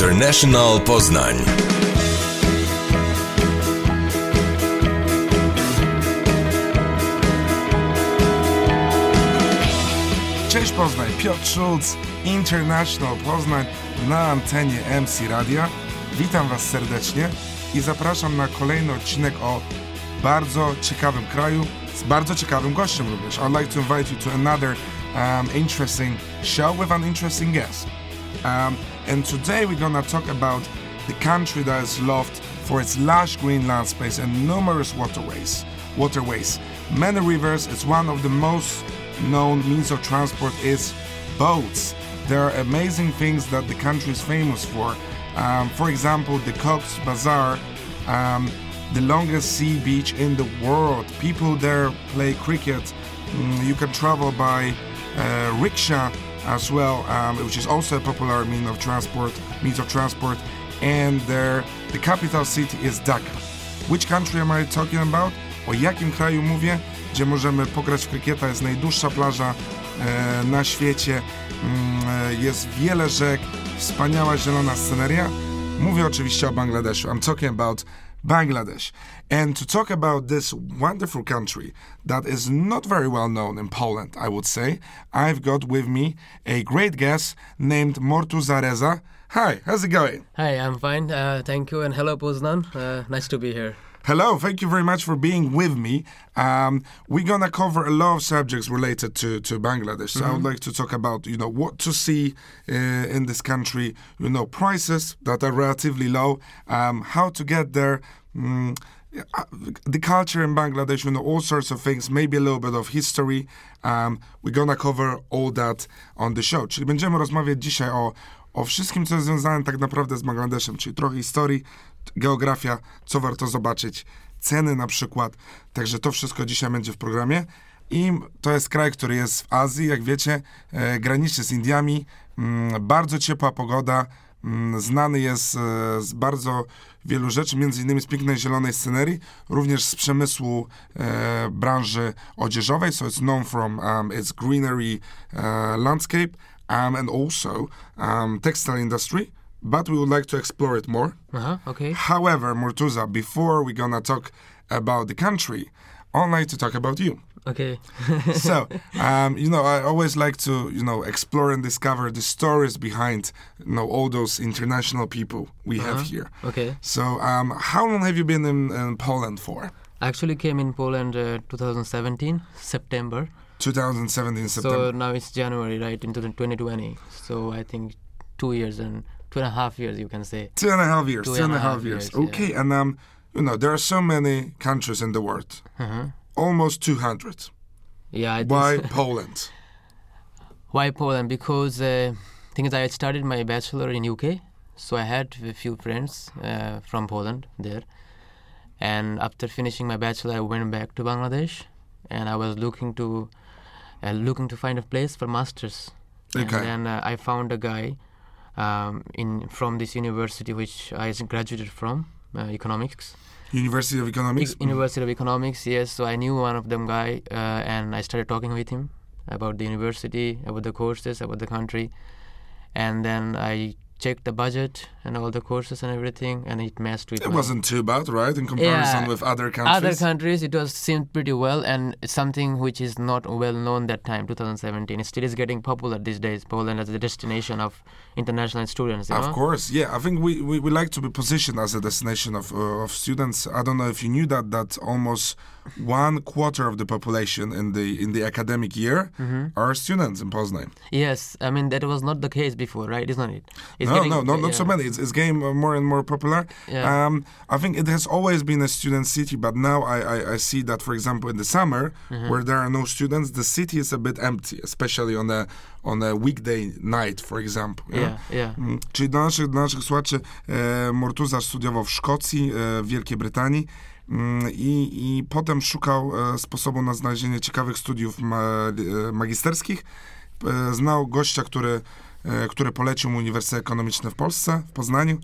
International Poznań. Cześć Poznań, Piotr Schulz, International Poznań na antenie MC Radia. Witam Was serdecznie i zapraszam na kolejny odcinek o bardzo ciekawym kraju z bardzo ciekawym gościem również. I'd like to invite you to another um, interesting show with an interesting guest. Um, and today we're gonna talk about the country that is loved for its lush green land space and numerous waterways. Waterways, many rivers. It's one of the most known means of transport is boats. There are amazing things that the country is famous for. Um, for example, the Cox's Bazar, um, the longest sea beach in the world. People there play cricket. Mm, you can travel by uh, rickshaw as well, um, which is also a popular mean of transport, means of transport. And there, the capital city is Dhaka. Which country am I talking about? O jakim kraju mówię? Gdzie możemy pograć w krykieta, jest najdłuższa plaża e, na świecie, mm, jest wiele rzek, wspaniała zielona sceneria. Mówię oczywiście o Bangladeszu. I'm talking about Bangladesh. And to talk about this wonderful country that is not very well known in Poland, I would say, I've got with me a great guest named Mortuza Reza. Hi, how's it going? Hi, I'm fine. Uh, thank you, and hello, Poznan. Uh, nice to be here. Hello, thank you very much for being with me. Um, we're gonna cover a lot of subjects related to, to Bangladesh. So I would like to talk about you know what to see uh, in this country. You know prices that are relatively low, um, how to get there. Mm, uh, the culture in Bangladesh, you know, all sorts of things, maybe a little bit of history. Um, we're gonna cover all that on the show. Czyli będziemy rozmawiać dzisiaj o, o wszystkim, co jest związane tak naprawdę z Bangladeszem, czyli trochę historii, geografia, co warto zobaczyć, ceny na przykład. Także to wszystko dzisiaj będzie w programie. I to jest kraj, który jest w Azji, jak wiecie, e, graniczy z Indiami, mm, bardzo ciepła pogoda, mm, znany jest e, z bardzo wielu rzeczy, między innymi z pięknej zielonej scenerii, również z przemysłu e, branży odzieżowej, so it's known from um, its greenery uh, landscape um, and also um, textile industry, but we would like to explore it more. Uh huh. Okay. However, Mortuza, before we're gonna talk about the country, I'd like to talk about you. Okay. so, um, you know, I always like to, you know, explore and discover the stories behind, you know, all those international people we have here. okay. So, um, how long have you been in, in Poland for? I actually came in Poland uh, 2017 September. 2017 September. So now it's January, right, into 2020. So I think two years and two and a half years, you can say. two and a half years. Two Two and a half years. years, Okay, and um, you know, there are so many countries in the world, Uh-huh. almost 200. Yeah. Why so. Poland? Why Poland? Because uh, thing is, I had started my bachelor in UK, so I had a few friends uh, from Poland there. And after finishing my bachelor, I went back to Bangladesh, and I was looking to uh, looking to find a place for masters. Okay. And then uh, I found a guy um, in from this university which I graduated from, uh, economics. University of Economics. E- University of Economics, yes. So I knew one of them guy, uh, and I started talking with him about the university, about the courses, about the country, and then I checked the budget and all the courses and everything, and it matched with It my- wasn't too bad, right, in comparison Yeah. with other countries. other countries. It was seemed pretty well, and something which is not well known that time, 2017. It still is getting popular these days. Poland as a destination of international students. Of know? course, yeah. I think we, we, we like to be positioned as a destination of uh, of students. I don't know if you knew that that almost one quarter of the population in the in the academic year Mm-hmm. are students in Poznan. Yes, I mean that was not the case before, right? Isn't it? It's no, getting- no, no, not so many. It's, it's getting more and more popular. Yeah. Um, I think it has always been a student city, but now I, I, I see that, for example, in the summer, Mm-hmm. where there are no students, the city is a bit empty, especially on a on a weekday night, for example. know? Yeah, yeah. Mm, Czyli dla naszych, dla naszych słuchaczy, e, studiował w Szkocji, e, w Wielkiej Brytanii i, i potem szukał e, sposobu na znalezienie ciekawych studiów e, magisterskich. E, znał gościa, który, który polecił mu Uniwersytet Ekonomiczny w Polsce, w Poznaniu.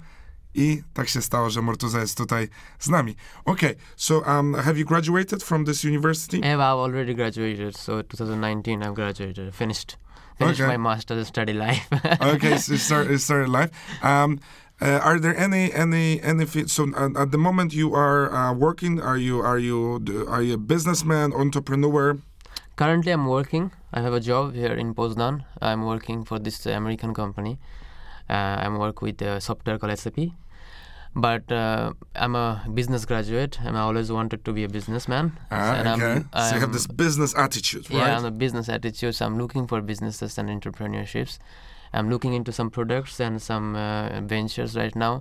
I tak się stało, że Mortuza jest tutaj z nami. Okay, so um, have you graduated from this university? I have already graduated, so 2019 I've graduated, finished, finished Okay. my master's study life. okay, so start, you started life. Um, Uh, are there any any any so uh, at the moment you are uh, working? Are you are you are you a businessman, entrepreneur? Currently, I'm working. I have a job here in Poznan. I'm working for this uh, American company. Uh, I'm work with a software called SAP. But uh, I'm a business graduate, and I always wanted to be a businessman. Ah, and I'm- okay. so you have this business attitude, right? Yeah, I'm a business attitude. So I'm looking for businesses and entrepreneurships. I'm looking into some products and some uh, ventures right now.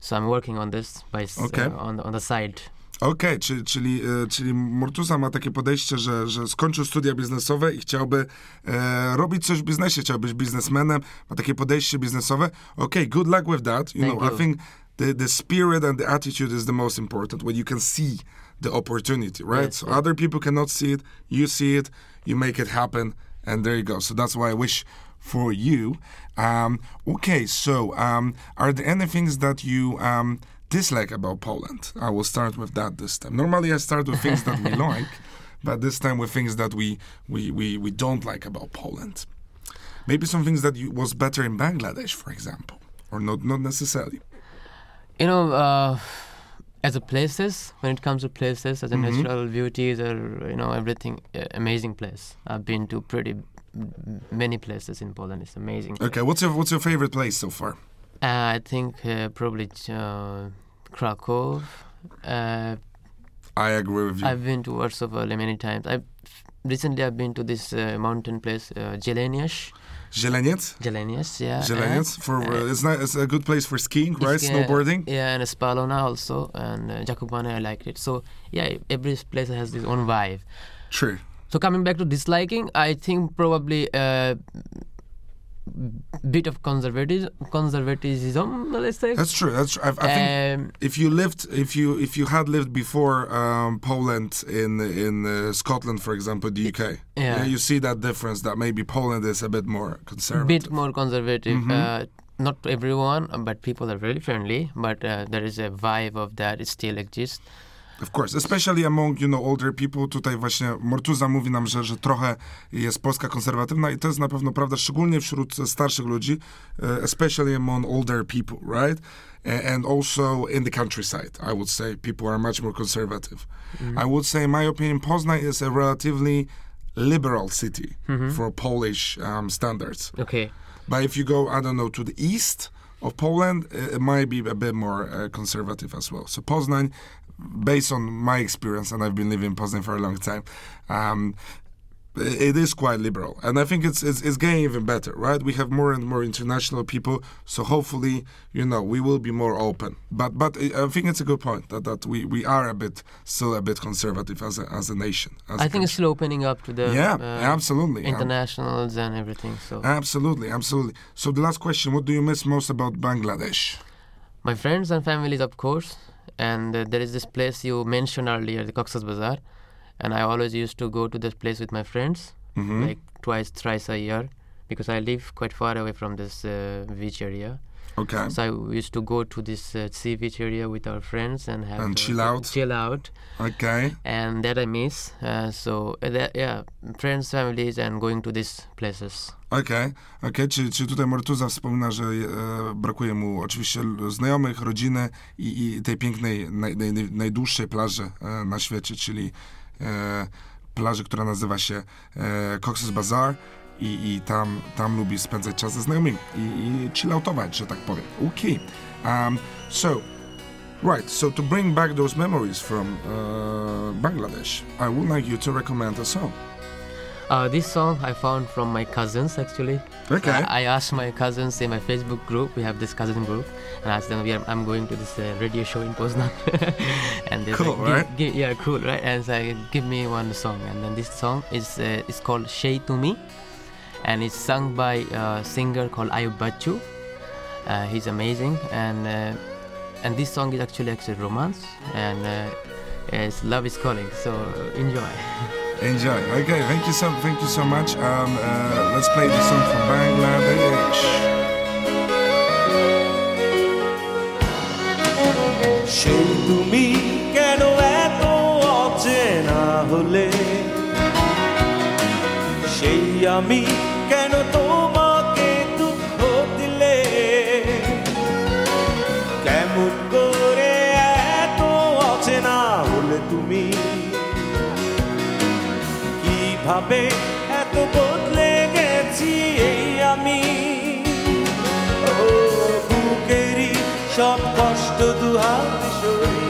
So I'm working on this by s- Okay. uh, on the, on the side. Okej, czyli, czyli, e, czyli Murtuza ma takie podejście, że, że skończył studia biznesowe i chciałby e, robić coś w biznesie, chciałby być biznesmenem, ma takie podejście biznesowe. Okej, good luck with that. You Thank know, I you. think the, the spirit and the attitude is the most important when you can see the opportunity, right? Yes, so yes. other people cannot see it, you see it, you make it happen, and there you go. So that's why I wish for you. Um, okay, so um, are there any things that you um, dislike about Poland? I will start with that this time. Normally, I start with things that we like, but this time with things that we we, we, we don't like about Poland. Maybe some things that you, was better in Bangladesh, for example, or not not necessarily. You know, uh, as a places, when it comes to places, as a Mhm. natural beauties or you know everything, uh, amazing place. I've been to pretty many places in Poland. It's amazing. Okay, what's your what's your favorite place so far? Uh, I think uh, probably uh, Krakow. Uh, I agree with you. I've been to Warsaw many times. I recently I've been to this uh, mountain place, uh, Jelenias. Zieleniec? Jelenias, yeah. Zieleniec for uh, uh, it's not it's a good place for skiing, right? Snowboarding. Yeah, and Spalona also, and uh, Jakubane, I liked it. So yeah, every place has its own vibe. True. So coming back to disliking, I think probably a bit of conservatism, conservatism, let's say. That's true. That's true. I, I think um, if you lived if you if you had lived before um, Poland in in uh, Scotland for example the UK Yeah. you see that difference that maybe Poland is a bit more conservative bit more conservative. Mhm. Uh, not everyone, uh, but people are very friendly. But uh, there is a vibe of that. It still exists. Of course especially among you know older people tutaj właśnie Mortuza mówi nam że, że trochę jest Polska konserwatywna i to jest na pewno prawda szczególnie wśród starszych ludzi especially among older people right and also in the countryside I would say people are much more conservative I would say, in my opinion, Poznan is a relatively liberal city for Polish um, standards. Okay. But if you go, I don't know, to the east of Poland, it might be a bit more uh, conservative as well. So Poznan, based on my experience, and I've been living in Poznan for a long time, um, it is quite liberal, and I think it's, it's it's getting even better, right? We have more and more international people, so hopefully, you know, we will be more open. But but I think it's a good point that, that we, we are a bit still a bit conservative as a as a nation. As a think it's still opening up to the yeah, uh, absolutely, Um, internationals and everything. So absolutely, absolutely. So the last question: What do you miss most about Bangladesh? my friends and families, of course, and uh, there is this place you mentioned earlier, the Cox's Bazar, and I always used to go to this place with my friends, Mhm. like twice, thrice a year, because I live quite far away from this uh, beach area. Okay. So I used to go to this uh, sea beach area with our friends and have And chill out. chill out, Okay. and that I miss. Uh, so uh, that, yeah, friends, families, and going to these places. Okej, okej, czy, czy tutaj Mortuza wspomina, że e, brakuje mu oczywiście znajomych, rodziny i, i tej pięknej, naj, naj- najdłuższej plaży e, na świecie, czyli e, plaży, która nazywa się e, Cox's Bazar i, i tam, tam lubi spędzać czas ze znajomymi i, i chilloutować, że tak powiem. Okej, um, so Right, so to bring back those memories from uh, Bangladesh, I would like you to recommend a song. Uh, this song I found from my cousins actually. Okay. I, I asked my cousins in my Facebook group. We have this cousin group, and I asked them, "Yeah, I'm going to this uh, radio show in Poznan." and they Cool, like, "Give- right? give- yeah, cool, right? And so I give me one song, and then this song is uh, is called "Sei Tumi," and it's sung by a singer called Ayub Bachchu. Uh, he's amazing, and uh, and this song is actually actually romance, and uh, it's love is calling. So uh, enjoy. enjoy. Okay, thank you so thank you so much. Um, uh, let's play the song from Bangladesh. সেই তুমি কেন এত অচেনা হলে সেই আমি কেন তোমাকে দুঃখ দিলে? কেমন করে এত অচেনা হলে তুমি? কীভাবে এত বদলে গেছি এই আমি? ও বুকেরই সব কষ্ট দুহাত শরীর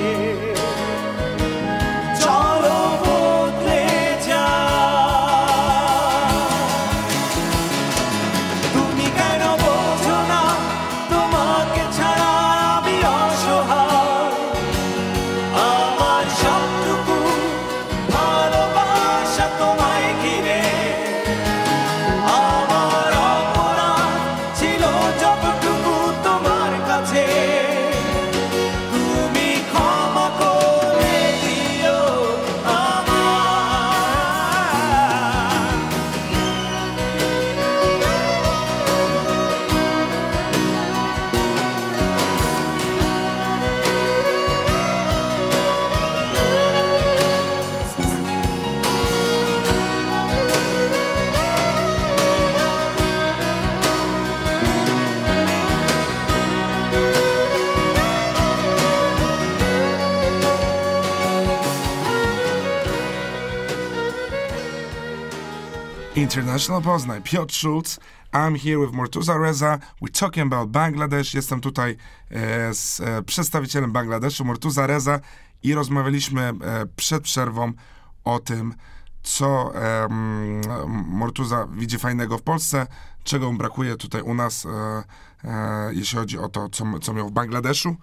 International Poznań, Piotr Schulz. I'm here with Mortuza Reza. We're talking about Bangladesh. Jestem tutaj e, z e, przedstawicielem Bangladeszu, Mortuza Reza i rozmawialiśmy e, przed przerwą o tym, co Mortuza widzi fajnego w Polsce, czego mu brakuje tutaj u nas, e, e, jeśli chodzi o to, co, co miał w Bangladeszu.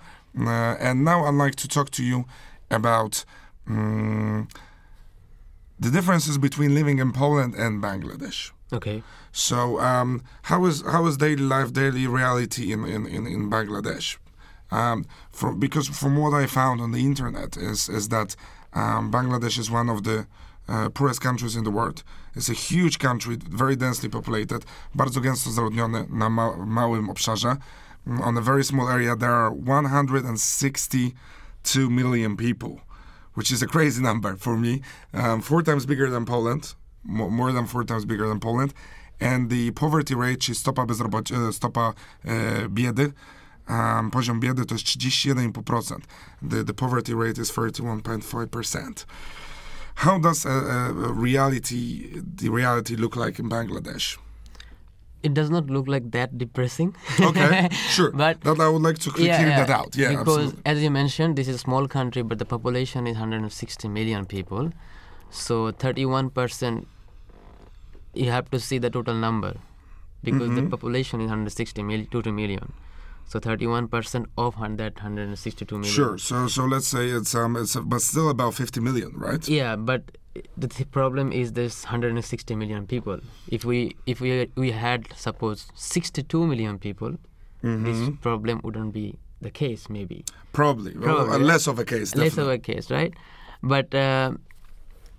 E, and now I'd like to talk to you about mm, the differences between living in Poland and Bangladesh. Okay. So, um, how is how is daily life, daily reality in in, in, in Bangladesh? Um, from because from what I found on the internet is is that um, Bangladesh is one of the uh, poorest countries in the world. It's a huge country, very densely populated, bardzo gęsto zaludniony na ma małym obszarze. Mm, On a very small area, there are 162 million people, which is a crazy number for me. Um, four times bigger than Poland, mo- more than four times bigger than Poland. And the poverty rate, czyli stopa bezrobocia, stopa e, biedy, um, poziom biedy to jest 31,5%. The, the poverty rate is 31.5%. How does uh, uh, reality, the reality look like in Bangladesh? It does not look like that depressing. Okay, sure. But that I would like to clear that out. Yeah, because absolutely. as you mentioned, this is a small country, but the population is 160 million people. So 31 percent, you have to see the total number, because the Mhm. population is 160 million, 2 million. So 31 percent of hun- that 162 million. Sure. So so let's say it's um it's but still about 50 million, right? Yeah, but the th- problem is this 160 million people. If we if we we had suppose 62 million people, this Mhm. problem wouldn't be the case maybe. Probably. Probably, uh, yeah. less of a case. Less of a case, right? But uh,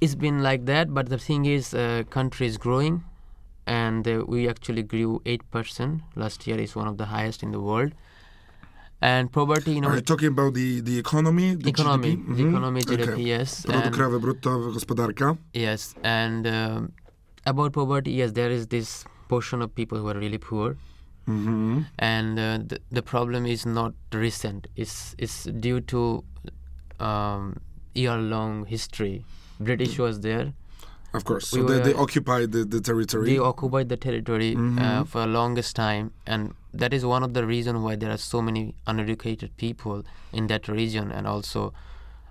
it's been like that. But the thing is, uh, country is growing, and uh, we actually grew eight percent last year. is one of the highest in the world. And poverty, you know, Are you talking about the, the economy? The economy, GDP? the Mhm. economy, GDP, Okay. yes. And- brutto, gospodarka. Yes, and um, about poverty, yes, there is this portion of people who are really poor, Mhm. and uh, the, the problem is not recent. It's it's due to um, year-long history. British was there. Of course. We So they, they were- occupied the, the territory. They occupied the territory uh, Mhm. for the longest time, and that is one of the reasons why there are so many uneducated people in that region, and also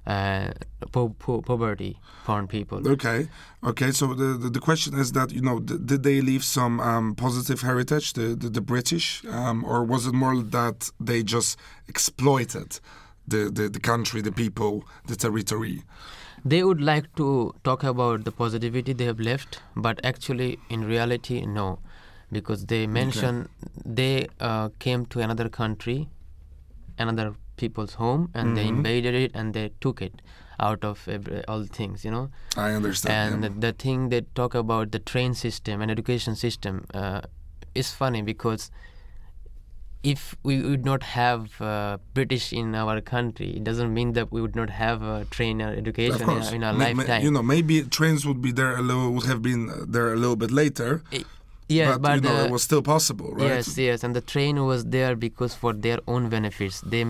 uh, po- po- poverty-prone people. Okay, okay. So the, the the question is that you know th- did they leave some um, positive heritage, the the, the British, um, or was it more that they just exploited the, the the country, the people, the territory? They would like to talk about the positivity they have left but actually in reality no because they mention they uh, came to another country another people's home and they Mhm. invaded it and they took it out of every, all things you know I understand. and yeah. the, the thing they talk about the train system and education system uh, is funny because if we would not have uh, British in our country, it doesn't mean that we would not have a train or education in our, in our May- may- lifetime. you know, maybe trains would be there a little, would have been there a little bit later, yes, but, but, you know, uh, it was still possible, right? yes, yes, and the train was there because for their own benefits, they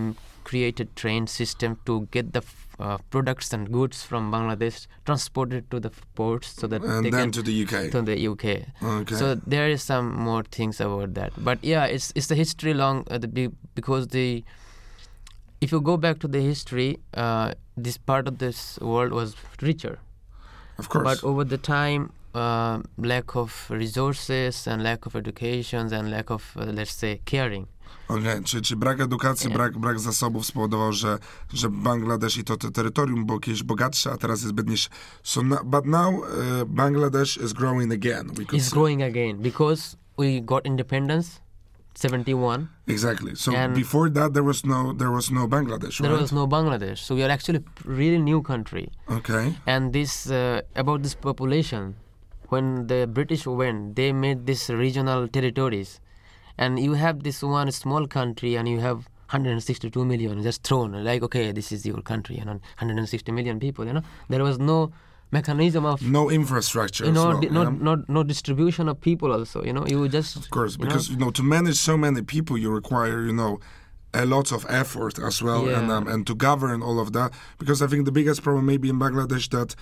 created train system to get the f- uh, products and goods from Bangladesh transported to the ports so that And they then can to the UK. to the UK. Okay. So there is some more things about that. But yeah, it's it's the history long uh, the be- because the if you go back to the history, uh, this part of this world was richer. of course. But over the time, uh, lack of resources and lack of education and lack of uh, let's say caring. Okej, czy, czy brak edukacji, Nie. brak, brak zasobów spowodował, że, że Bangladesz i to, to terytorium było kiedyś bogatsze, a teraz jest biedniejsze. So but now uh, Bangladesh is growing again. It's growing again because we got independence, 71. Exactly. So And- before that there was no there was no Bangladesh, There right? was no Bangladesh, so we are actually really new country. Okay. and this uh, about this population when the british went they made these regional territories and you have this one small country and you have 162 million just thrown like okay this is your country and 160 million people you know there was no mechanism of No infrastructure you know well, di- yeah? not, not no distribution of people also you know you just Of course, you know, because you know to manage so many people, you require you know a lot of effort as well, and um, and to govern all of that. Because I think the biggest problem maybe in Bangladesh that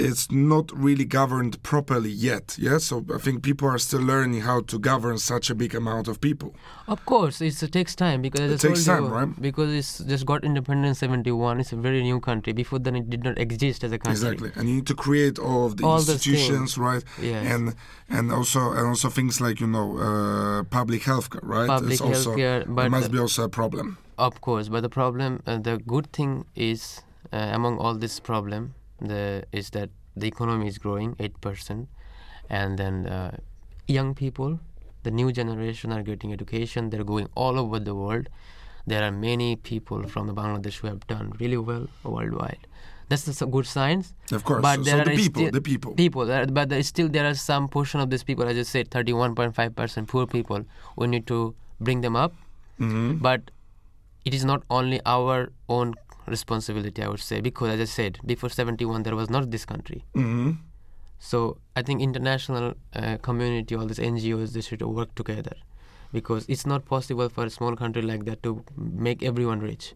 it's not really governed properly yet. Yeah, so I think people are still learning how to govern such a big amount of people. Of course, it's, it takes time because It takes time, you, right? Because it's just got independence 71. It's a very new country. Before then, it did not exist as a country. Exactly, and you need to create all of the All institutions, right? Yes. And and also and also things like you know uh, public health care, right? Public it's also, healthcare, it must be also a problem. Of course, but the problem, uh, the good thing is uh, among all this problem, the is that the economy is growing eight percent, and then uh, young people, the new generation are getting education. They're going all over the world. There are many people from the Bangladesh who have done really well worldwide. That's a good signs. Of course. But so, there so the people, the people. People, there- but there still there are some portion of these people. As I said, thirty-one point five percent poor people. We need to bring them up hmm but it is not only our own responsibility i would say because as i said before 71 there was not this country hmm so i think international uh, community all these ngos they should work together because it's not possible for a small country like that to make everyone rich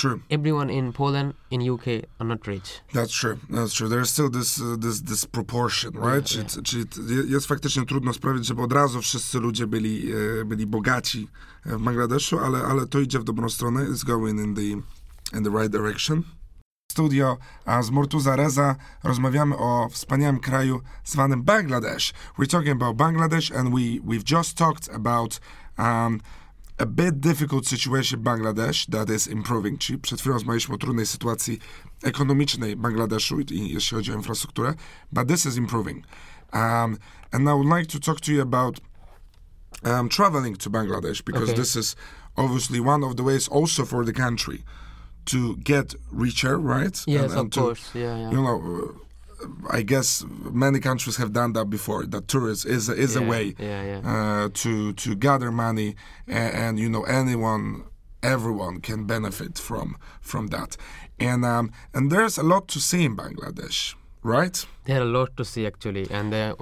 True. everyone in poland in uk are not rich That's true. That's true. There's still this uh, this this proportion, right? Yeah, Czyli, czyli je- jest faktycznie trudno sprawić, żeby od razu wszyscy ludzie byli, byli bogaci w Bangladeszu, ale, ale to idzie w dobrą stronę. It's going in the, in the right direction. Studio a z Mortuza Reza rozmawiamy o wspaniałym kraju zwanym Bangladesh. We're talking about Bangladesh and we, we've just talked about um, a bit difficult situation Bangladesh that is improving. Czyli przed chwilą rozmawialiśmy o trudnej sytuacji ekonomicznej Bangladeszu, i- jeśli chodzi o infrastrukturę, but this is improving. Um, and I would like to talk to you about um, traveling to Bangladesh because Okay. this is obviously one of the ways also for the country to get richer, right? yes And- and of to, course yeah yeah You know, uh, I guess many countries have done that before. That tourism is a, is a way yeah yeah uh, to to gather money, and, and you know anyone, everyone can benefit from from that, and um, and there's a lot to see in Bangladesh, right? There are a lot to see actually, and the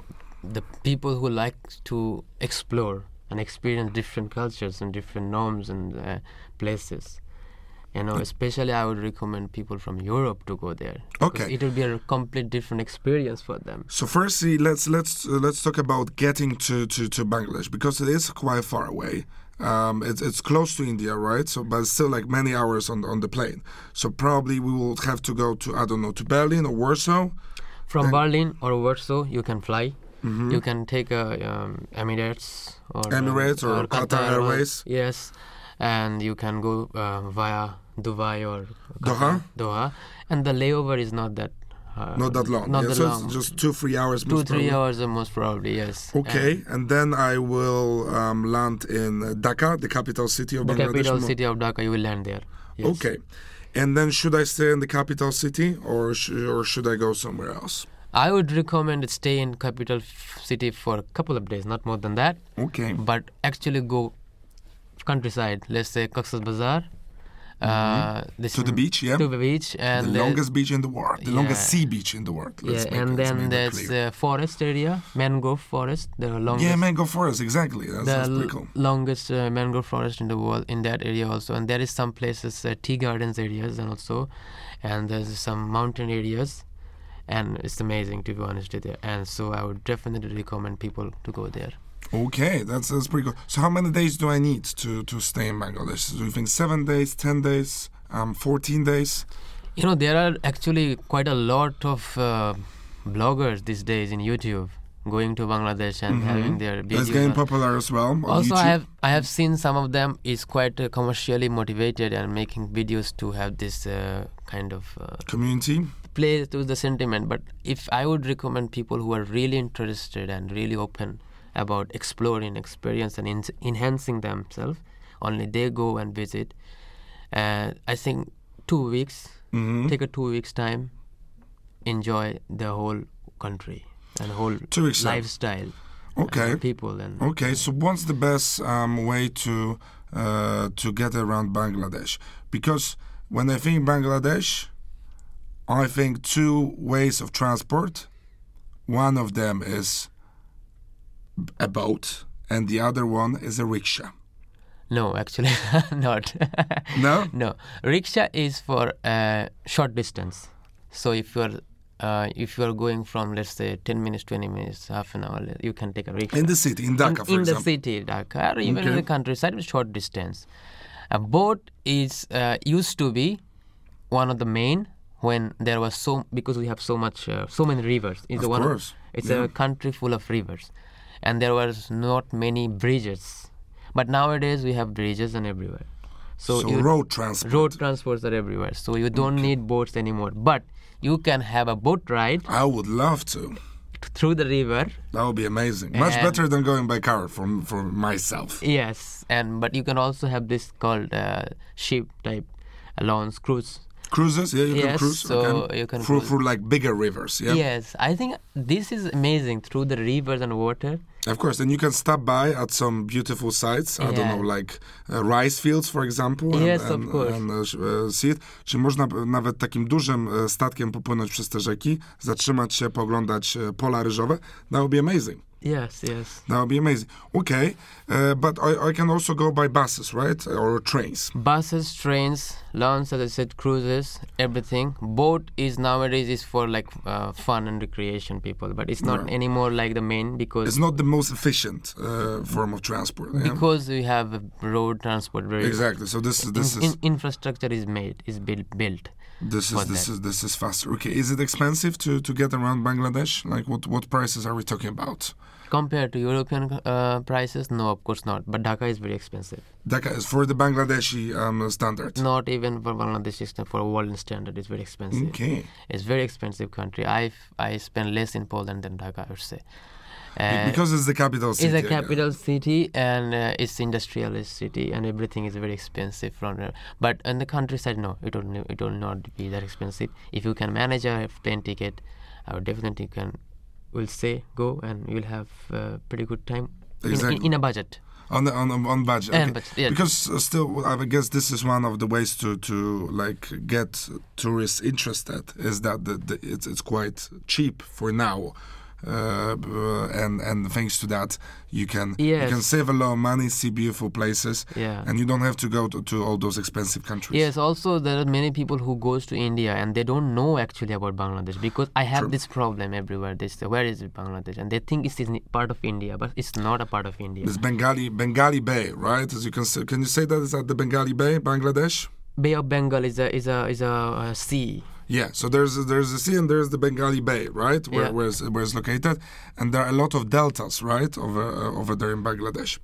the people who like to explore and experience different cultures and different norms and uh, places. You know, especially I would recommend people from Europe to go there. Okay. it will be a complete different experience for them. So firstly, let's let's uh, let's talk about getting to, to, to Bangladesh because it is quite far away. Um, it's it's close to India, right? So, but still like many hours on on the plane. So probably we will have to go to I don't know to Berlin or Warsaw. From And- Berlin or Warsaw, you can fly. Mhm. You can take a um, Emirates or Emirates or Qatar Airways. Yes, and you can go uh, via Dubai or Doha? Doha, and the layover is not that. Uh, Not that long. Not yeah, that so long. it's just two three hours. Two most three probably. hours most probably yes. Okay, and then I will um, land in uh, Dhaka, the capital city of And the Bangladesh. capital city of Dhaka, you will land there. Yes. Okay, and then should I stay in the capital city or sh- or should I go somewhere else? I would recommend stay in capital f- city for a couple of days, not more than that. Okay. but actually go countryside let's say Cox's Bazar Uh, Mm-hmm. To the beach, yeah? To the beach, and the there- longest beach in the world, the longest sea beach in the world. Let's yeah, and then there's uh, forest area, mangrove forest, the longest. yeah, mango forest, exactly. That's, the that's cool. longest uh, mangrove forest in the world in that area also and there is some places uh, tea gardens areas and also and there's some mountain areas and it's amazing to be honest with you and so i would definitely recommend people to go there Okay, that's that's pretty good. So, how many days do I need to to stay in Bangladesh? Do you think seven days, ten days, um, fourteen days? you know there are actually quite a lot of uh, bloggers these days in youtube going to bangladesh and having their Mm-hmm. That's videos getting popular as well. On also YouTube. i have i have seen some of them is quite uh, commercially motivated and making videos to have this uh, kind of uh, community. play to the sentiment but if i would recommend people who are really interested and really open about exploring experience and en- enhancing themselves only they go and visit and i think two weeks Mhm. take a two weeks time enjoy the whole country and whole Two weeks lifestyle Okay. and people and Okay, so what's the best um, way to uh, to get around Bangladesh? Because when I think Bangladesh, I think two ways of transport. One of them is a boat, and the other one is a rickshaw. no actually not No? No, rickshaw is for uh, short distance. So if you're uh, if you are going from let's say 10 minutes, 20 minutes, half an hour, you can take a rickshaw. In the city, in Dhaka, in, in the city, Dhaka, or even in the countryside, with short distance. A boat is uh, used to be one of the main when there was so because we have so much uh, so many rivers. It's Of one course, it's yeah. a country full of rivers, and there was not many bridges. But nowadays we have bridges and everywhere. So, So you- road transport. road transports are everywhere so you don't need boats anymore but you can have a boat ride I would love to. through the river That would be amazing. Much better than going by car for, for myself. yes and but you can also have this called uh, ship type launch cruise Cruises, yeah, you can Yes, cruise. so you can through, cruise. through like bigger rivers, yeah. yes i think this is amazing through the rivers and water Of course, and you can stop by at some beautiful sites. I don't know, like uh, rice fields, for example. and- Yes, of and, course. And, uh, uh, see it. Czy można nawet takim dużym e, statkiem popłynąć przez te rzeki, zatrzymać się, poglądać e, pola ryżowe? That would be amazing. Yes yes That would be amazing. Okay, uh, but I, I can also go by buses, right, or trains. buses trains launch as i said cruises everything boat is nowadays is for like uh, fun and recreation people but it's not Right. anymore like the main because It's not the most efficient uh, form of transport. yeah? because we have road transport very Exactly. So this is this in, is in- infrastructure is made is built built this is this that. is this is faster. Okay, is it expensive to to get around Bangladesh? Like what what prices are we talking about? Compared to european uh, prices no of course not but dhaka is very expensive Dhaka is for the Bangladeshi um, standard. not even for bangladesh system for a world standard it's very expensive Okay. it's very expensive country i i spend less in poland than dhaka i would say Uh, because it's the capital city. it's a capital city and uh, it's industrialist city and everything is very expensive from there. But in the countryside, no, it will it will not be that expensive. If you can manage a plane ticket, I would definitely can. Will say go and you'll have uh, pretty good time in, in, in a budget. on the, on on budget. Okay. budget, yeah. Because uh, still, I guess this is one of the ways to to like get tourists interested. Is that the, the, it's it's quite cheap for now. Uh, and and thanks to that, you can you can save a lot of money, see beautiful places, Yeah. and you don't have to go to, to all those expensive countries. Yes, also there are many people who goes to India and they don't know actually about Bangladesh because I have True. this problem everywhere. They say, where is it Bangladesh? And they think it's part of India, but it's not a part of India. It's Bengali Bengali Bay, right? As you can say, can you say that is at the Bengali Bay, Bangladesh? Bay of Bengal is a is a is a, uh sea. Yeah, so there's there's a sea and there's the Bengali Bay, right? Where Yeah. where, it's, where it's located, and there are a lot of deltas, right, over uh, over there in Bangladesh,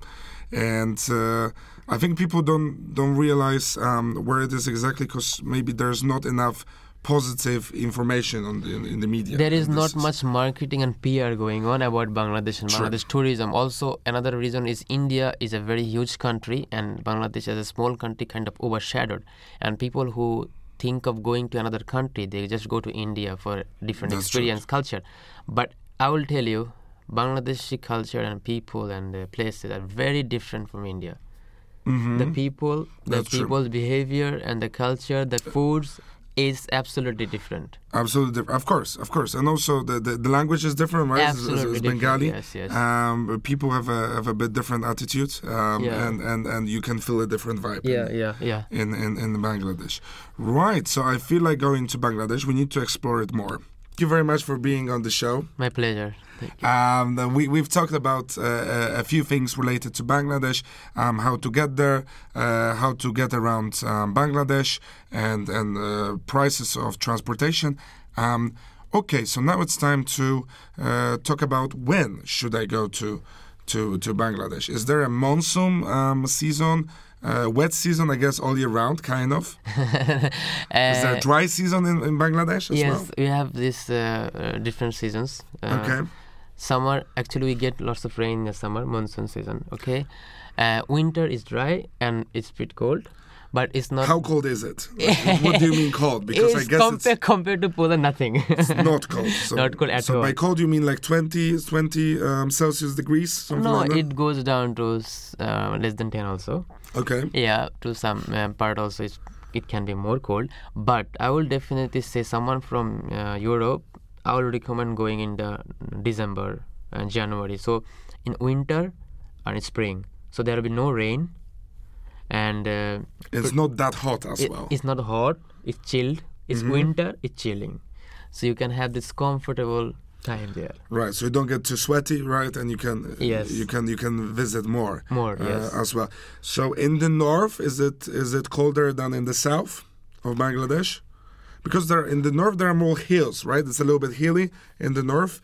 and uh, I think people don't don't realize um, where it is exactly because maybe there's not enough positive information on the, in the media. There is not this much marketing and PR going on about Bangladesh and. Bangladesh tourism. Also, another reason is India is a very huge country and Bangladesh as a small country kind of overshadowed. And people who think of going to another country, they just go to India for different That's true. experience, culture. But I will tell you, Bangladeshi culture and people and uh, places are very different from India. the people, the That's true. people's behavior, and the culture, the foods is absolutely different. Absolutely, different. of course, of course, and also the, the, the language is different, right? It's- it's- Absolutely it's different, Bengali. yes, yes. Um, people have a have a bit different attitude, um, Yeah. and, and and you can feel a different vibe. in- yeah, yeah. in, in, in Bangladesh. Right, so I feel like going to Bangladesh, we need to explore it more. Thank you very much for being on the show. My pleasure. Thank you. Um, we, we've talked about uh, a- a few things related to Bangladesh, um, how to get there, uh, how to get around um, Bangladesh, and, and uh, prices of transportation. Um, okay, so now it's time to uh, talk about when should I go to, to, to Bangladesh. Is there a monsoon um, season? Uh, wet season, I guess, all year round, kind of. Is there Uh, a dry season in, in Bangladesh as yes, well? we have these uh, uh, different seasons. Uh, Okay. Summer, actually, we get lots of rain in the summer, monsoon season. Okay. Uh, winter is dry and it's pretty cold, but it's not. How cold is it? Like, what do you mean cold? Because I guess compa- it's compared to Poland, nothing. It's not cold. So, Not cold at all. so by cold you mean like 20, 20 um, Celsius degrees, something no, like that? it goes down to uh, less than 10 also. Okay. Yeah, to some uh, part also it's, it can be more cold. But I will definitely say someone from uh, Europe, I will recommend going in the December and January. So in winter and spring, so there will be no rain, and uh, It's not that hot as it- well. it's not hot. It's chilled. It's Mm-hmm. winter. It's chilling, so you can have this comfortable time there. Right, so you don't get too sweaty, right? And you can Yes. you can you can visit more, More, uh, yes. as well. So in the north, is it is it colder than in the south of Bangladesh? Because there in the north there are more hills, right? It's a little bit hilly in the north,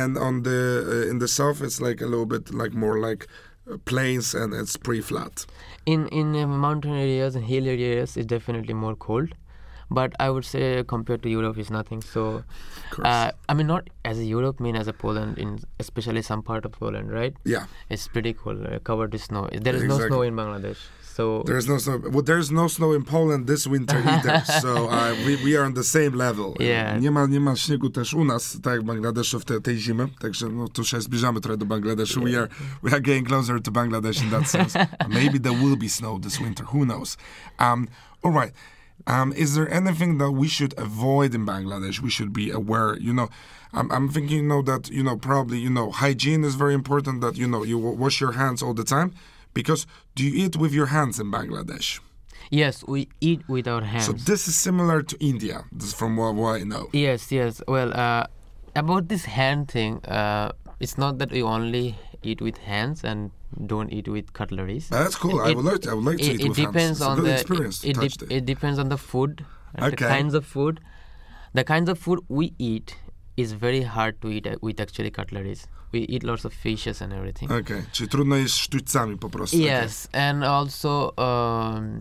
and on the uh, in the south it's like a little bit like more like uh, plains and it's pretty flat. in in uh, mountain areas and hill areas it's definitely more cold but i would say compared to europe is nothing so uh, i mean not as a europe mean as a poland in especially some part of poland right Yeah. it's pretty cool, uh, covered with snow there is no snow in bangladesh so There's no snow. Well, there's no snow in Poland this winter either, so uh, we, we are on the same level. Yeah. Nie ma, nie ma śniegu też u nas, tak jak w Bangladeszu w te, tej zimy, także no, tu się zbliżamy trochę do Bangladeszu. We are, we are getting closer to Bangladesh in that sense. Maybe there will be snow this winter, who knows. Um, all right. Um, is there anything that we should avoid in Bangladesh? We should be aware. You know, I'm, I'm thinking, you know, that you know probably you know hygiene is very important. That you know you wa- wash your hands all the time. Because do you eat with your hands in Bangladesh? yes we eat with our hands So this is similar to India, this from what, what I know. Yes, yes. Well, uh, about this hand thing, uh, it's not that we only eat with hands and don't eat with cutleries. That's cool. I would like to, I would like to it, eat it with depends hands. It's on the experience it, the- it depends on the food, Okay. the kinds of food. The kinds of food we eat is very hard to eat uh, with actually cutleries. We eat lots of fishes and everything. Okay, czyli trudno jest sztućcami po prostu. Yes, and also um,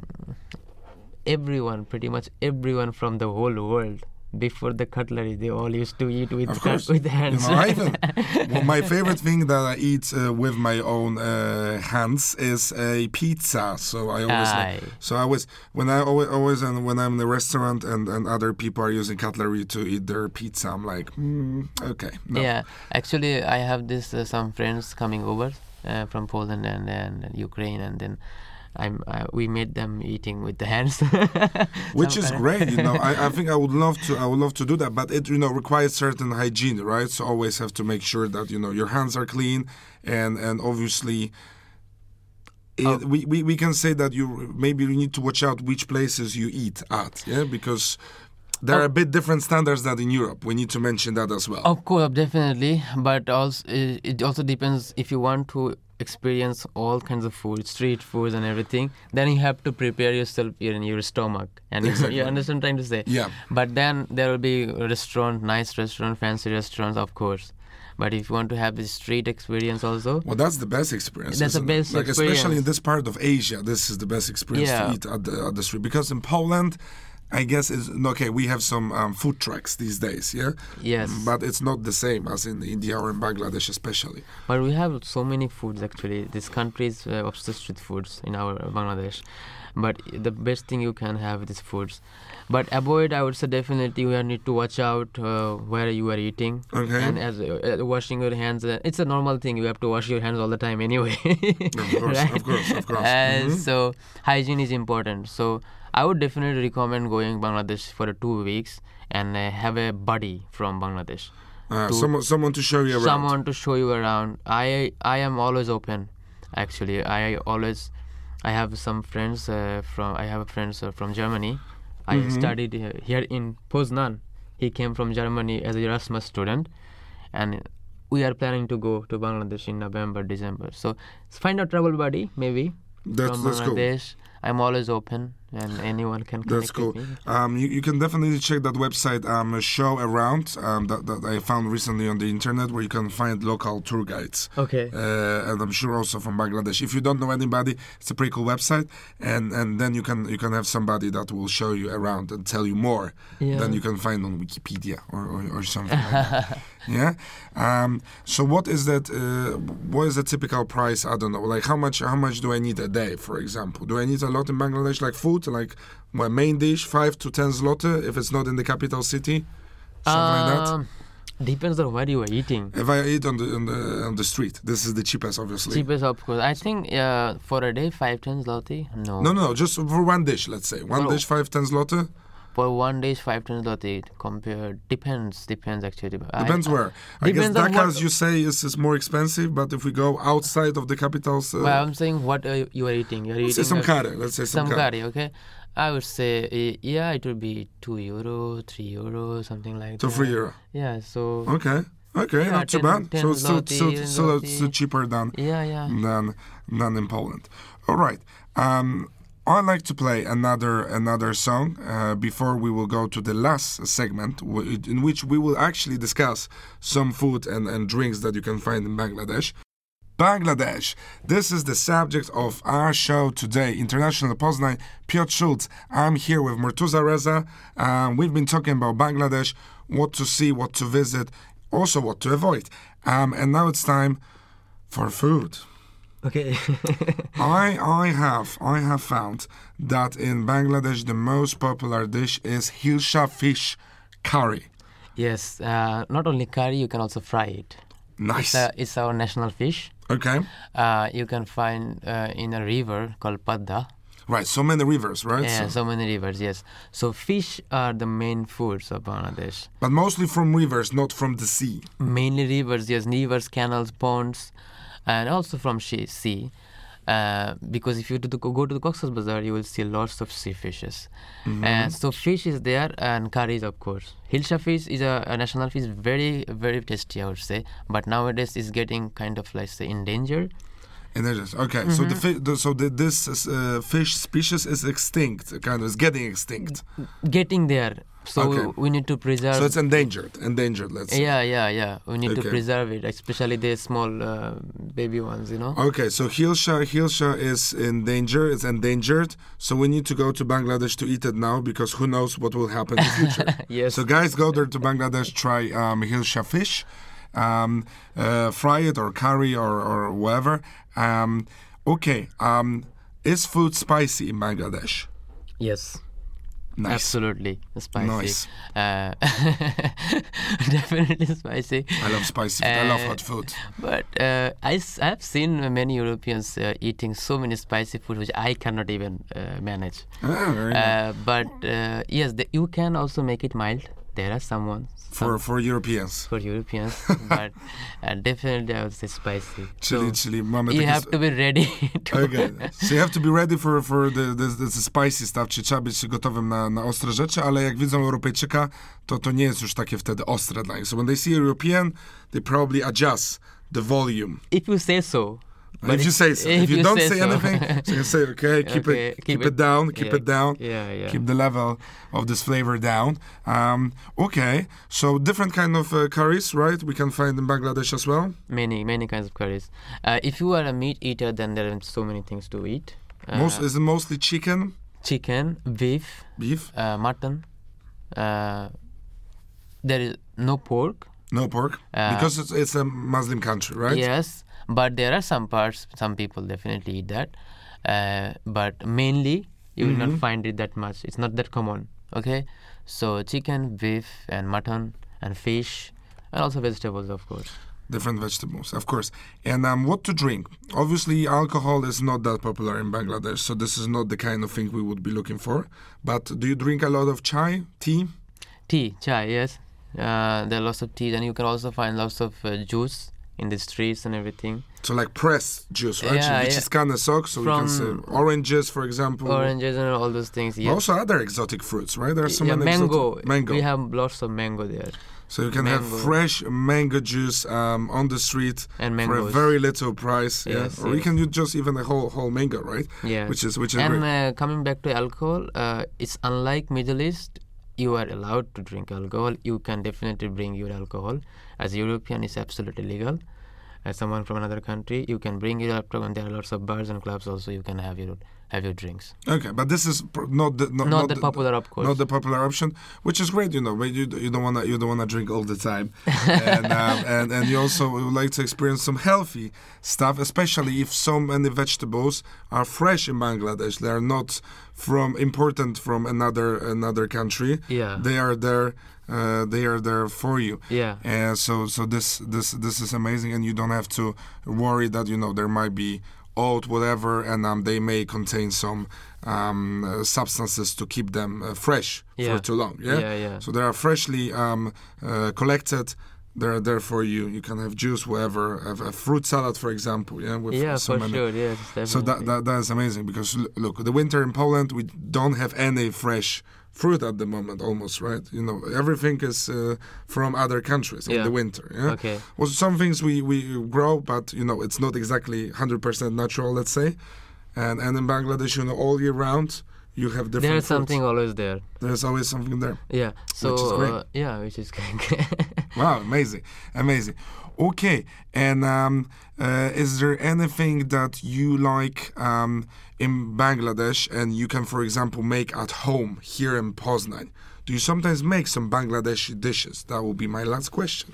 everyone, pretty much everyone from the whole world, before the cutlery, they all used to eat with Of cut- course. with You hands. know, even, well, my favorite thing that I eat uh, with my own uh, hands is a pizza. So I always, Aye. so I always, when I always, always and when I'm in the restaurant and, and other people are using cutlery to eat their pizza, I'm like, mm, okay, no. Yeah, actually, I have this uh, some friends coming over uh, from Poland and, and Ukraine, and then I'm uh, we made them eating with the hands. which is great you know I, I think i would love to i would love to do that but it you know requires certain hygiene right so always have to make sure that you know your hands are clean and and obviously it, Oh. we, we, we can say that you maybe you need to watch out which places you eat at yeah because there oh. are Oh. a bit different standards than in Europe. We need to mention that as well. Of course, definitely, but also it, also depends if you want to experience all kinds of food, street foods and everything. Then you have to prepare yourself in your stomach, and Exactly. you understand what I'm trying to say. Yeah. But then there will be a restaurant, nice restaurant, fancy restaurants, of course. But if you want to have the street experience also, Well, that's the best experience. That's the best like especially in this part of Asia. This is the best experience Yeah. to eat at the, at the street because in Poland, I guess it's okay. We have some um, food trucks these days, yeah. Yes. But it's not the same as in India or in Bangladesh, especially. But we have so many foods actually. This country is uh, obsessed with foods in our Bangladesh. But the best thing you can have is foods. But avoid, I would say definitely you need to watch out uh, where you are eating. Okay. And as uh, washing your hands, uh, it's a normal thing. You have to wash your hands all the time anyway. Of course, of Right? course, of course. Mhm. So hygiene is important. So I would definitely recommend going Bangladesh for two weeks and uh, have a buddy from Bangladesh. Uh, to- someone, someone to show you around. someone to show you around. I i am always open actually. I always i have some friends uh, from i have friends uh, from germany. I Mhm. studied he- here in poznan. He came from germany as a erasmus student. And we are planning to go to bangladesh in november december. So find a travel buddy maybe That's from that's cool. bangladesh. I'm always open and anyone can That's cool. with me Um, you, you can definitely check that website, um, show around um, that, that I found recently on the internet, where you can find local tour guides. okay uh, and I'm sure also from Bangladesh. If you don't know anybody, it's a pretty cool website, and and then you can you can have somebody that will show you around and tell you more yeah than you can find on Wikipedia or, or, or something. like that. Yeah. Um, so what is that? Uh, what is the typical price? I don't know. Like how much? How much do I need a day, for example? Do I need a lot in Bangladesh, like food, like my main dish, five to ten zloty, if it's not in the capital city, something like that. Um, depends on what you are eating If I eat on the on the on the street, this is the cheapest, obviously. Cheapest, of course. I think uh, for a day, five ten zloty. No. No, no, no, just for one dish, let's say. One Oh. dish, five, ten zloty. For one day, five ten zloty. Compared, depends. Depends actually. Depends I- where. I guess Depends on Dhaka, as you say, is, is more expensive, but if we go outside of the capitals, uh, Well, I'm saying what uh, you are eating. You're eating some curry. Let's say some, some curry. Okay. I would say uh, yeah, it would be two euro, three euro, something like that. three euro. Yeah. So. Okay. Okay, Yeah, not too bad. 10 so it's still, zloty, still, 10 still, zloty. still cheaper than, Yeah, yeah. than, than in Poland. All right. Um, I'd like to play another another song uh, before we will go to the last segment, w- in which we will actually discuss some food and, and drinks that you can find in Bangladesh. Bangladesh. This is the subject of our show today. International Poznan, Piotr Schulz. I'm here with Mortuza Reza. Um, we've been talking about Bangladesh, what to see, what to visit, also what to avoid. Um, and now it's time for food. Okay. I I have I have found that in Bangladesh the most popular dish is hilsha fish curry. yes. Uh, not only curry, you can also fry it. Nice. It's, uh, it's our national fish. Okay. Uh, you can find uh, in a river called Padda. Right. So many rivers, right? Yeah, So- so many rivers, yes. So fish are the main foods of Bangladesh. but mostly from rivers, not from the sea. Mainly rivers, yes, rivers, canals, ponds, and also from she- sea. Uh, because if you do the, go to the Cox's Bazar, you will see lots of sea fishes. And so fish is there, and curries, of course. Hilsha fish is a, a national fish, very very tasty, I would say. But nowadays it's getting kind of like say endangered. And then okay. So Mm-hmm. the, fi- the so the, this uh, fish species is extinct, kind of, is getting extinct. Getting there, so Okay. we need to preserve. So it's endangered, endangered. Let's say. Yeah, yeah, yeah. We need Okay. to preserve it, especially the small uh, baby ones, you know. Okay, so Hilsha Hilsha is in danger. It's endangered. So we need to go to Bangladesh to eat it now because who knows what will happen in the future. Yes. So guys, go there to Bangladesh, try um, Hilsha fish, um, uh, fry it or curry or or whatever. Um, okay, um, is food spicy in Bangladesh? Yes. Nice. Absolutely spicy. Nice. Uh, definitely spicy. I love spicy food. I love Uh, hot food. But uh, I, s- I've seen many Europeans uh, eating so many spicy food which I cannot even uh, manage. Very nice. Uh, but uh, yes, the, you can also make it mild. There are some ones for for Europeans. for Europeans, but uh, definitely I would say spicy. Czyli, So czyli mamy you have to be ready to. Okay, so you have to be ready for, for the, the, the spicy stuff, czyli trzeba być gotowym na, na ostre rzeczy, ale jak widzą Europejczyka, to to nie jest już takie wtedy ostre dla nich. So when they see European, they probably adjust the volume. If you say so. If you say so. If, you, don't say, so. anything, so you say, okay, keep Okay, it keep, it, down, keep yeah, it down. Yeah, yeah. Keep the level of this flavor down. Um, okay, so different kind of uh, curries, right? We can find in Bangladesh as well. Many, many kinds of curries. Uh, if you are a meat eater, then there are so many things to eat. Uh, Most is it mostly chicken? chicken, beef, Beef? uh, mutton. Uh, there is no pork. No pork? Uh, because it's, it's a Muslim country, right? Yes, but there are some parts. Some people definitely eat that, uh, but mainly you will Mm-hmm. not find it that much. It's not that common. Okay, so chicken, beef, and mutton, and fish, and also vegetables, of course. Different vegetables, of course. And um, what to drink? Obviously, alcohol is not that popular in Bangladesh, so this is not the kind of thing we would be looking for. But do you drink a lot of chai, tea? Tea, chai, yes. Uh, there are lots of teas, and you can also find lots of uh, juice in the streets and everything. So like press juice, right? Yeah, Which yeah. is kind of sucks. so we can say oranges, for example. Oranges and all those things. Yes. Also other exotic fruits, right? There are so yeah, many exotic- mango. mango. We have lots of mango there. So you can have fresh mango juice um, on the street And for a very little price. Yes, yeah, or you can use just even a whole whole mango, right? Yeah. Which is which is and great. uh, coming back to alcohol, uh, it's unlike Middle East. You are allowed to drink alcohol. You can definitely bring your alcohol. As a European, it's absolutely legal. As someone from another country, you can bring your alcohol, and there are lots of bars and clubs also. You can have your have your drinks. Okay, but this is pr- not the not, Not, the the- popular, course. Not the popular option, which is great, you know. But you you don't wanna you don't wanna drink all the time, and um, and and you also would like to experience some healthy stuff, especially if so many vegetables are fresh in Bangladesh. They are not from imported from another another country. Yeah. they are there. Uh, they are there for you. Yeah. And so so this this this is amazing, and you don't have to worry that you know there might be old whatever, and um, they may contain some um, uh, substances to keep them uh, fresh Yeah. for too long. Yeah. Yeah, yeah. So they are freshly um, uh, collected. They're there for you. You can have juice, whatever. Have a fruit salad, for example. Yeah. With yeah, so for many. sure. Yes, definitely. So that, that that is amazing because look, the winter in Poland we don't have any fresh fruit at the moment, almost right. You know, everything is uh, from other countries in the winter. Yeah. Okay. Well, some things we we grow, but you know, it's not exactly hundred percent natural. Let's say, and and in Bangladesh, you know, all year round you have different. There's something always there. There's always something there. Yeah. So is great. uh, yeah, which is great. Wow, amazing, amazing. Okay, and um, uh, is there anything that you like um, in Bangladesh and you can, for example, make at home here in Poznan? Do you sometimes make some Bangladeshi dishes? That will be my last question.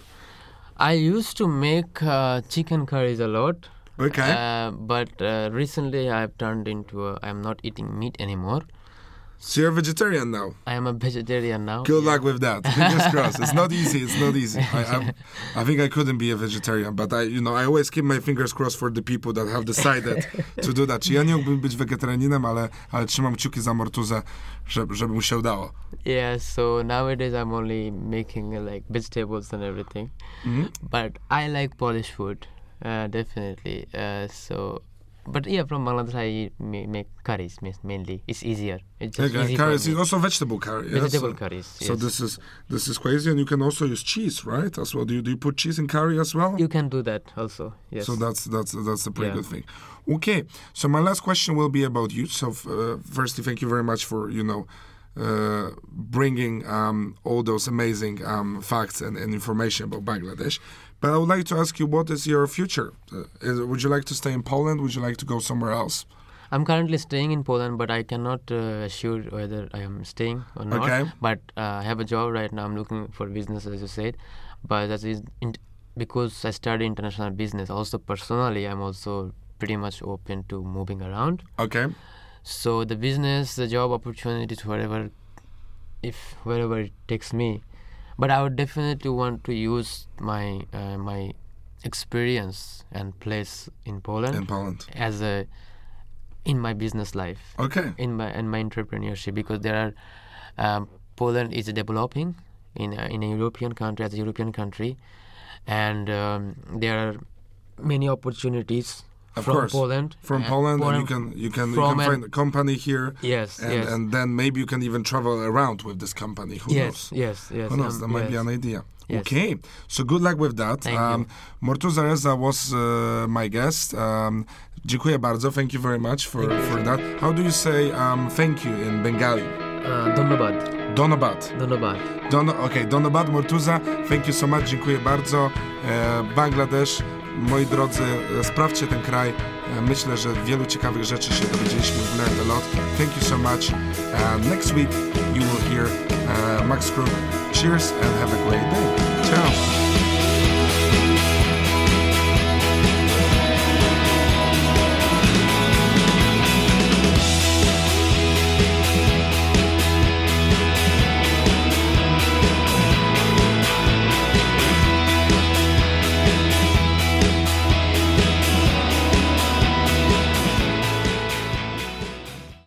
I used to make uh, chicken curries a lot. Okay. Uh, but uh, recently I've turned into a, I'm not eating meat anymore. So you're a vegetarian now. I am a vegetarian now. Good luck with that. Fingers crossed. It's not easy. It's not easy. I, I, I think I couldn't be a vegetarian, but I, you know, I always keep my fingers crossed for the people that have decided to do that. Czy ja nie mógłbym być wegetarianinem, ale, ale trzymam kciuki za Mortuzę, żeby, żeby mu się udało. Yeah, so nowadays I'm only making like vegetables and everything. Mhm. But I like Polish food, uh, definitely. Uh, so, but yeah, from Bangladesh I make curries mainly. It's easier. It's just Okay, is also vegetable curry. yeah? Vegetable so, curries. So this is this is crazy, and you can also use cheese, right? As well. Do you, do you put cheese in curry as well? you can do that also. Yes. So that's that's that's a pretty Yeah. good thing. Okay, so my last question will be about you. So uh, firstly, thank you very much for you know uh, bringing um, all those amazing um, facts and, and information about Bangladesh. But I would like to ask you, what is your future? Uh, is, would you like to stay in Poland? Would you like to go somewhere else? I'm currently staying in Poland, but I cannot uh, assure whether I am staying or not. Okay. But uh, I have a job right now. I'm looking for business, as you said. But that is in, because I study international business. Also, personally, I'm also pretty much open to moving around. Okay. So the business, the job opportunities, wherever, if wherever it takes me. But I would definitely want to use my uh, my experience and place in Poland In Poland. as a in my business life Okay. in my in my entrepreneurship because there are um, Poland is developing in a, in a European country as a European country and um, there are many opportunities of from course. Poland. From Poland, Poland, and you can you can, you can find a company here. Yes and, yes, and then maybe you can even travel around with this company. Who yes, knows? Yes, yes, Who knows? Um, that might yes. be an idea. Yes. Okay, so good luck with that. Thank um, Mortuza Reza was uh, my guest. Um, dziękuję bardzo. Thank you very much for, for that. How do you say um, thank you in Bengali? Uh, Donabad. Donobat. Donobat. Don, okay, Donobat Mortuza, thank you so much, dziękuję bardzo. Uh, Bangladesh, moi drodzy, e, sprawdźcie ten kraj. E, Myślę, że wielu ciekawych rzeczy się dowiedzieliśmy. We've learned a lot. Thank you so much. Uh, next week you will hear uh, Max Crook. Cheers and have a great day. Ciao.